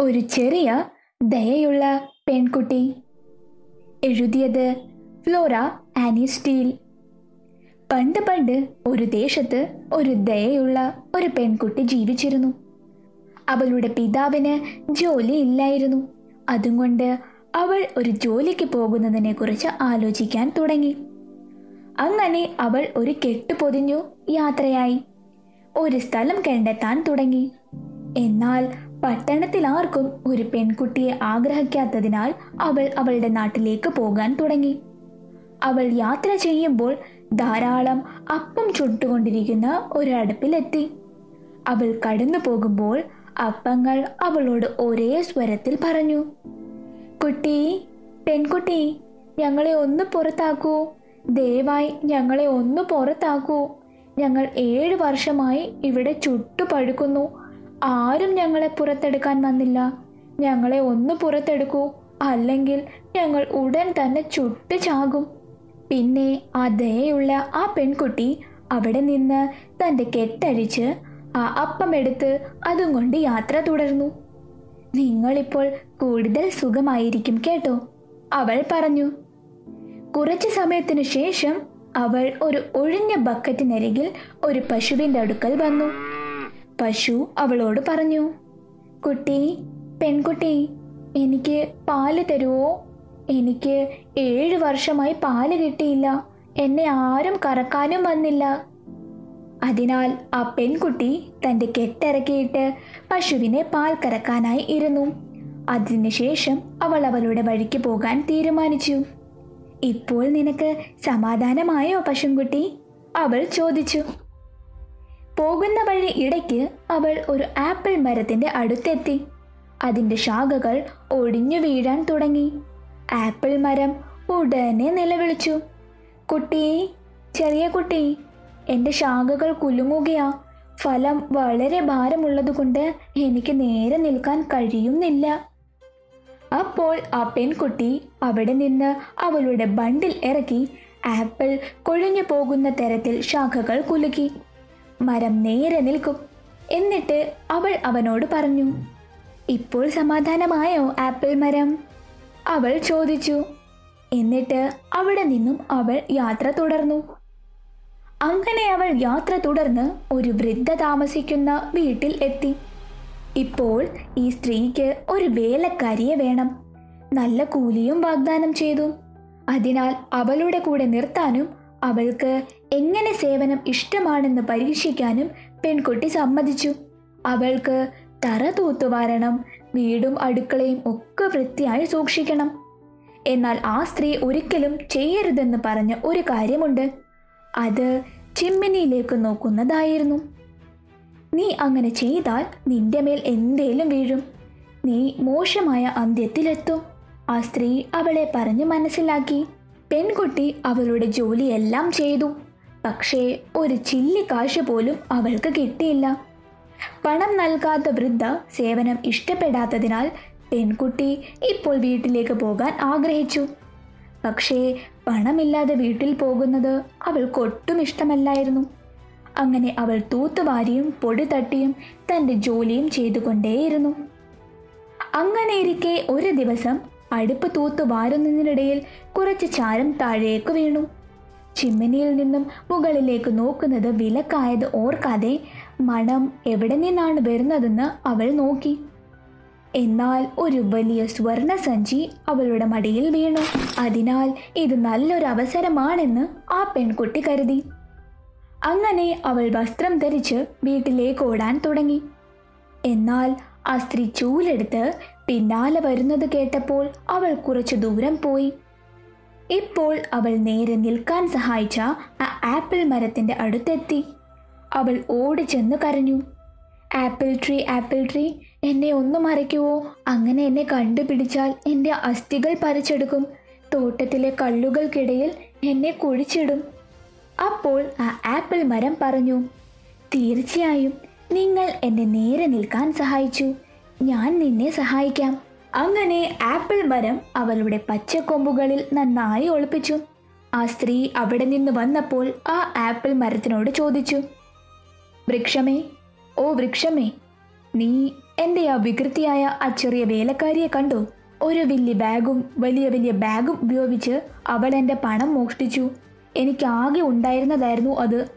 ഒരു ചെറിയ ദയയുള്ള പെൺകുട്ടി. എഴുതിയത് ഫ്ലോറ ആനി സ്റ്റീൽ. പണ്ട് പണ്ട് ഒരു ദേശത്ത് ഒരു ദയയുള്ള ഒരു പെൺകുട്ടി ജീവിച്ചിരുന്നു. അവളുടെ പിതാവിന് ജോലി ഇല്ലായിരുന്നു. അതുകൊണ്ട് അവൾ ഒരു ജോലിക്ക് പോകുന്നതിനെ കുറിച്ച് ആലോചിക്കാൻ തുടങ്ങി. അങ്ങനെ അവൾ ഒരു കെട്ട് പൊതിഞ്ഞു യാത്രയായി. ഒരു സ്ഥലം കണ്ടെത്താൻ തുടങ്ങി. എന്നാൽ പട്ടണത്തിൽ ആർക്കും ഒരു പെൺകുട്ടിയെ ആഗ്രഹിക്കാത്തതിനാൽ അവൾ അവളുടെ നാട്ടിലേക്ക് പോകാൻ തുടങ്ങി. അവൾ യാത്ര ചെയ്യുമ്പോൾ ധാരാളം അപ്പം ചുട്ടുകൊണ്ടിരിക്കുന്ന ഒരടുപ്പിലെത്തി. അവൾ കടന്നു പോകുമ്പോൾ അപ്പങ്ങൾ അവളോട് ഒരേ സ്വരത്തിൽ പറഞ്ഞു കുട്ടി പെൺകുട്ടി ഞങ്ങളെ ഒന്ന് പുറത്താക്കൂ. ദയവായി ഞങ്ങളെ ഒന്ന് പുറത്താക്കൂ. ഞങ്ങൾ ഏഴ് വർഷമായി ഇവിടെ ചുട്ടുപഴുക്കുന്നു. ആരും ഞങ്ങളെ പുറത്തെടുക്കാൻ വന്നില്ല. ഞങ്ങളെ ഒന്ന് പുറത്തെടുക്കൂ. അല്ലെങ്കിൽ ഞങ്ങൾ ഉടൻ തന്നെ ചുട്ടു ചാകും. പിന്നെ ആ ദയുള്ള ആ പെൺകുട്ടി അവിടെ നിന്ന് തന്റെ കെട്ടഴിച്ച് ആ അപ്പമെടുത്ത് അതും കൊണ്ട് യാത്ര തുടർന്നു. നിങ്ങളിപ്പോൾ കൂടുതൽ സുഖമായിരിക്കും കേട്ടോ. അവൾ പറഞ്ഞു കുറച്ചു സമയത്തിനു ശേഷം അവൾ ഒരു ഒഴിഞ്ഞ ബക്കറ്റിനരികിൽ ഒരു പശുവിന്റെ അടുക്കൽ വന്നു. പശു അവളോട് പറഞ്ഞു കുട്ടി പെൺകുട്ടി എനിക്ക് പാൽ തരുവോ? എനിക്ക് ഏഴ് വർഷമായി പാൽ കിട്ടിയില്ല. എന്നെ ആരും കറക്കാനും വന്നില്ല. അതിനാൽ ആ പെൺകുട്ടി തന്റെ കെട്ടിറക്കിയിട്ട് പശുവിനെ പാൽ കറക്കാനായി ഇരുന്നു. അതിനുശേഷം അവൾ അവളുടെ വഴിക്ക് പോകാൻ തീരുമാനിച്ചു. ഇപ്പോൾ നിനക്ക് സമാധാനമായോ പശുംകുട്ടി അവൾ ചോദിച്ചു. പോകുന്ന വഴി ഇടയ്ക്ക് അവൾ ഒരു ആപ്പിൾ മരത്തിന്റെ അടുത്തെത്തി. അതിന്റെ ശാഖകൾ ഒടിഞ്ഞു വീഴാൻ തുടങ്ങി. ആപ്പിൾ മരം ഉടനെ നിലവിളിച്ചു. കുട്ടി ചെറിയ കുട്ടി എന്റെ ശാഖകൾ കുലുങ്ങുകയാ. ഫലം വളരെ ഭാരമുള്ളതുകൊണ്ട് എനിക്ക് നേരെ നിൽക്കാൻ കഴിയുന്നില്ല. അപ്പോൾ ആ പെൺകുട്ടി അവിടെ നിന്ന് അവളുടെ ബണ്ടിൽ ഇറക്കി ആപ്പിൾ കൊഴിഞ്ഞു പോകുന്ന തരത്തിൽ ശാഖകൾ കുലുക്കി. മരം നേരെ നിൽക്കും. എന്നിട്ട് അവൾ അവനോട് പറഞ്ഞു ഇപ്പോൾ സമാധാനമായോ ആപ്പിൾ മരം? അവൾ ചോദിച്ചു. എന്നിട്ട് അവിടെ നിന്നും അവൾ യാത്ര തുടർന്നു. അങ്ങനെ അവൾ യാത്ര തുടർന്ന് ഒരു വൃദ്ധ താമസിക്കുന്ന വീട്ടിൽ എത്തി. ഇപ്പോൾ ഈ സ്ത്രീക്ക് ഒരു വേലക്കാരിയെ വേണം. നല്ല കൂലിയും വാഗ്ദാനം ചെയ്തു. അതിനാൽ അവളുടെ കൂടെ നിർത്താനും അവൾക്ക് എങ്ങനെ സേവനം ഇഷ്ടമാണെന്ന് പരീക്ഷിക്കാനും പെൺകുട്ടി സമ്മതിച്ചു. അവൾക്ക് തറ തൂത്തുവാരണം വീടും അടുക്കളയും ഒക്കെ വൃത്തിയായി സൂക്ഷിക്കണം. എന്നാൽ ആ സ്ത്രീ ഒരിക്കലും ചെയ്യരുതെന്ന് പറഞ്ഞ ഒരു കാര്യമുണ്ട്. അത് ചിമ്മിനിയിലേക്ക് നോക്കുന്നതായിരുന്നു. നീ അങ്ങനെ ചെയ്താൽ നിന്റെ മേൽ എന്തേലും വീഴും. നീ മോശമായ അന്ത്യത്തിലെത്തും. ആ സ്ത്രീ അവളെ പറഞ്ഞു മനസ്സിലാക്കി. പെൺകുട്ടി അവളുടെ ജോലിയെല്ലാം ചെയ്തു. പക്ഷേ ഒരു ചില്ലി കാശ് പോലും അവൾക്ക് കിട്ടിയില്ല. പണം നൽകാത്ത വൃദ്ധ സേവനം ഇഷ്ടപ്പെടാത്തതിനാൽ പെൺകുട്ടി ഇപ്പോൾ വീട്ടിലേക്ക് പോകാൻ ആഗ്രഹിച്ചു. പക്ഷേ പണമില്ലാതെ വീട്ടിൽ പോകുന്നത് അവൾക്കൊട്ടും ഇഷ്ടമല്ലായിരുന്നു. അങ്ങനെ അവൾ തൂത്തുവാരിയും പൊടി തട്ടിയും തന്റെ ജോലിയും ചെയ്തുകൊണ്ടേയിരുന്നു. അങ്ങനെയിരിക്കെ ഒരു ദിവസം അടുപ്പ് തൂത്തു വാരുന്നതിനിടയിൽ കുറച്ച് ചാരം താഴേക്ക് വീണു. ചിമ്മിനിയിൽ നിന്നും മുകളിലേക്ക് നോക്കുന്നത് വിലക്കായത് ഓർക്കാതെ മണം എവിടെ നിന്നാണ് വരുന്നതെന്ന് അവൾ നോക്കി. എന്നാൽ ഒരു വലിയ സ്വർണ സഞ്ചി അവളുടെ മടിയിൽ വീണു. അതിനാൽ ഇത് നല്ലൊരു അവസരമാണെന്ന് ആ പെൺകുട്ടി കരുതി. അങ്ങനെ അവൾ വസ്ത്രം ധരിച്ച് വീട്ടിലേക്ക് ഓടാൻ തുടങ്ങി. എന്നാൽ ആ സ്ത്രീ ചൂലെടുത്ത് പിന്നാലെ വരുന്നത് കേട്ടപ്പോൾ അവൾ കുറച്ചു ദൂരം പോയി. ഇപ്പോൾ അവൾ നേരെ നിൽക്കാൻ സഹായിച്ച ആ ആപ്പിൾ മരത്തിന്റെ അടുത്തെത്തി. അവൾ ഓടി ഓടിച്ചെന്ന് കരഞ്ഞു. ആപ്പിൾ ട്രീ ആപ്പിൾ ട്രീ എന്നെ ഒന്ന് മറയ്ക്കുവോ? അങ്ങനെ എന്നെ കണ്ടുപിടിച്ചാൽ എന്റെ അസ്ഥികൾ പറിച്ചെടുക്കും. തോട്ടത്തിലെ കള്ളുകൾക്കിടയിൽ എന്നെ കുഴിച്ചിടും. അപ്പോൾ ആ ആപ്പിൾ മരം പറഞ്ഞു തീർച്ചയായും നിങ്ങൾ എന്നെ നേരെ നിൽക്കാൻ സഹായിച്ചു. ഞാൻ നിന്നെ സഹായിക്കാം. അങ്ങനെ ആപ്പിൾ മരം അവളുടെ പച്ചക്കൊമ്പുകളിൽ നന്നായി ഒളിപ്പിച്ചു. ആ സ്ത്രീ അവിടെ നിന്ന് വന്നപ്പോൾ ആ ആപ്പിൾ മരത്തിനോട് ചോദിച്ചു വൃക്ഷമേ ഓ വൃക്ഷമേ നീ എന്റെ ആ വികൃതിയായ ആ ചെറിയ വേലക്കാരിയെ കണ്ടോ? ഒരു വലിയ ബാഗും വലിയ വലിയ ബാഗും ഉപയോഗിച്ച് അവൾ എന്റെ പണം മോഷ്ടിച്ചു. എനിക്ക് ആകെ ഉണ്ടായിരുന്നതായിരുന്നു അത്.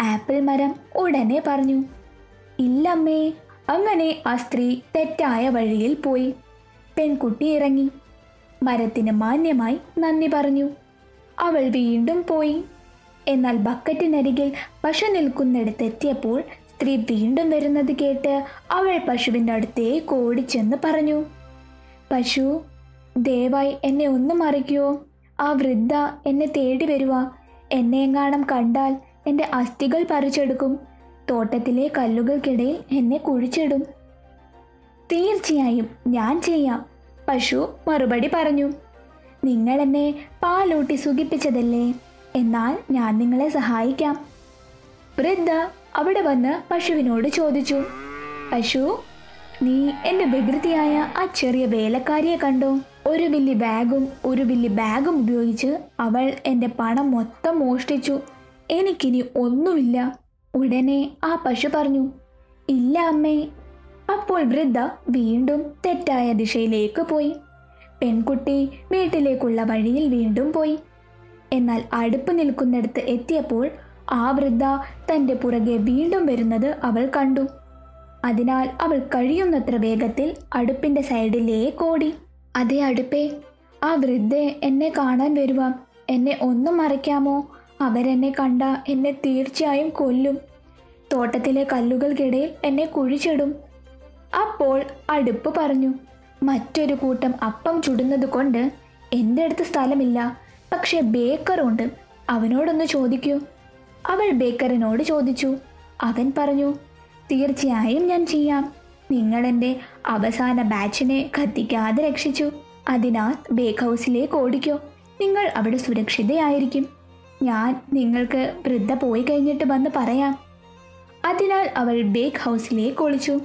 ആപ്പിൾ മരം ഉടനെ പറഞ്ഞു ഇല്ലമ്മേ അങ്ങനെ ആ സ്ത്രീ തെറ്റായ വഴിയിൽ പോയി. പെൺകുട്ടി ഇറങ്ങി. മരത്തിന് മാന്യമായി നന്ദി പറഞ്ഞു. അവൾ വീണ്ടും പോയി. എന്നാൽ ബക്കറ്റിനരികിൽ പശു നിൽക്കുന്നിടത്തെത്തിയപ്പോൾ സ്ത്രീ വീണ്ടും വരുന്നത് കേട്ട് അവൾ പശുവിന്റെ അടുത്തേക്ക് ഓടിച്ചെന്ന് പറഞ്ഞു. പശു ദയവായി എന്നെ ഒന്ന് മറിക്കുവോ? ആ വൃദ്ധ എന്നെ തേടി വരുക എന്നെ എങ്ങാണം കണ്ടാൽ എന്റെ അസ്ഥികൾ പറിച്ചെടുക്കും. തോട്ടത്തിലെ കല്ലുകൾക്കിടയിൽ എന്നെ കുഴിച്ചിടും. തീർച്ചയായും ഞാൻ ചെയ്യാം. പശു മറുപടി പറഞ്ഞു. നിങ്ങൾ എന്നെ പാലൂട്ടി സുഖിപ്പിച്ചതല്ലേ? എന്നാൽ ഞാൻ നിങ്ങളെ സഹായിക്കാം. വൃദ്ധ അവിടെ വന്ന് പശുവിനോട് ചോദിച്ചു. പശു നീ എന്റെ വികൃതിയായ ആ ചെറിയ വേലക്കാരിയെ കണ്ടോ? ഒരു ബില്ലി ബാഗും ഒരു ബില്ലി ബാഗും ഉപയോഗിച്ച് അവൾ എന്റെ പണം മൊത്തം മോഷ്ടിച്ചു. എനിക്കിനി ഒന്നുമില്ല. ഉടനെ ആ പശു പറഞ്ഞു ഇല്ല അമ്മേ. അപ്പോൾ വൃദ്ധ വീണ്ടും തെറ്റായ ദിശയിലേക്ക് പോയി. പെൺകുട്ടി വീട്ടിലേക്കുള്ള വഴിയിൽ വീണ്ടും പോയി. എന്നാൽ അടുപ്പ് നിൽക്കുന്നിടത്ത് എത്തിയപ്പോൾ ആ വൃദ്ധ തന്റെ പുറകെ വീണ്ടും വരുന്നത് അവൾ കണ്ടു. അതിനാൽ അവൾ കഴിയുന്നത്ര വേഗത്തിൽ അടുപ്പിന്റെ സൈഡിലേക്ക് ഓടി. അതേ അടുപ്പേ ആ വൃദ്ധ എന്നെ കാണാൻ വരുക എന്നെ ഒന്നും മറിക്കാമോ അവരെന്നെ കണ്ട എന്നെ തീർച്ചയായും കൊല്ലും. തോട്ടത്തിലെ കല്ലുകൾക്കിടയിൽ എന്നെ കുഴിച്ചിടും. അപ്പോൾ അടുപ്പ് പറഞ്ഞു മറ്റൊരു കൂട്ടം അപ്പം ചുടുന്നത് കൊണ്ട് എന്റെ അടുത്ത് സ്ഥലമില്ല പക്ഷെ ബേക്കറുണ്ട് അവനോടൊന്ന് ചോദിക്കൂ. അവൾ ബേക്കറിനോട് ചോദിച്ചു. അവൻ പറഞ്ഞു തീർച്ചയായും ഞാൻ ചെയ്യാം. നിങ്ങൾ എന്റെ അവസാന ബാച്ചിനെ കത്തിക്കാതെ രക്ഷിച്ചു. അതിനാൽ ബേക്ക് ഹൗസിലേക്ക് ഓടിക്കോ. നിങ്ങൾ അവിടെ സുരക്ഷിതയായിരിക്കും. ഞാൻ നിങ്ങൾക്ക് വൃദ്ധ പോയി കഴിഞ്ഞിട്ട് വന്ന് പറയാം. അതിനാൽ അവൾ ബേക്ക് ഹൗസിലേക്ക് ഒളിച്ചു.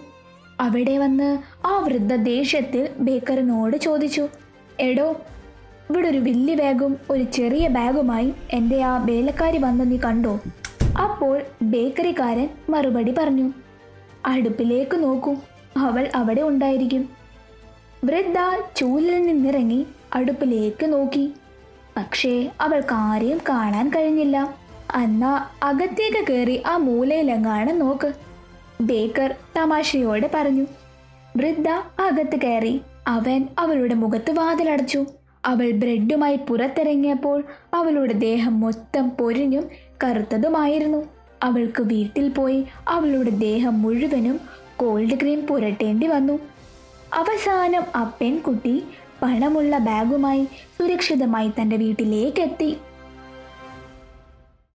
അവിടെ വന്ന് ആ വൃദ്ധ ദേഷ്യത്തിൽ ബേക്കറിനോട് ചോദിച്ചു എടോ ഇവിടെ ഒരു വലിയ ബാഗും ഒരു ചെറിയ ബാഗുമായി എന്റെ ആ വേലക്കാരി വന്ന് നീ കണ്ടോ? അപ്പോൾ ബേക്കറിക്കാരൻ മറുപടി പറഞ്ഞു അടുപ്പിലേക്ക് നോക്കൂ. അവൾ അവിടെ ഉണ്ടായിരിക്കും. വൃദ്ധ ചൂലിൽ നിന്നിറങ്ങി അടുപ്പിലേക്ക് നോക്കി. പക്ഷേ അവൾക്ക് ആരെയും കാണാൻ കഴിഞ്ഞില്ല. അന്നാ അകത്തേക്ക് കയറി ആ മൂലയിലെങ്ങാണ് നോക്ക്. ബേക്കർ തമാശയോടെ പറഞ്ഞു. വൃദ്ധ അകത്ത് കയറി അവൻ അവളുടെ മുഖത്ത് വാതിലടച്ചു. അവൾ ബ്രെഡുമായി പുറത്തിറങ്ങിയപ്പോൾ അവളുടെ ദേഹം മൊത്തം പൊരിഞ്ഞും കറുത്തതുമായിരുന്നു. അവൾക്ക് വീട്ടിൽ പോയി അവളുടെ ദേഹം മുഴുവനും കോൾഡ് ക്രീം പുരട്ടേണ്ടി വന്നു. അവസാനം ആ പെൺകുട്ടി പണമുള്ള ബാഗുമായി സുരക്ഷിതമായി തന്റെ വീട്ടിലേക്ക് എത്തി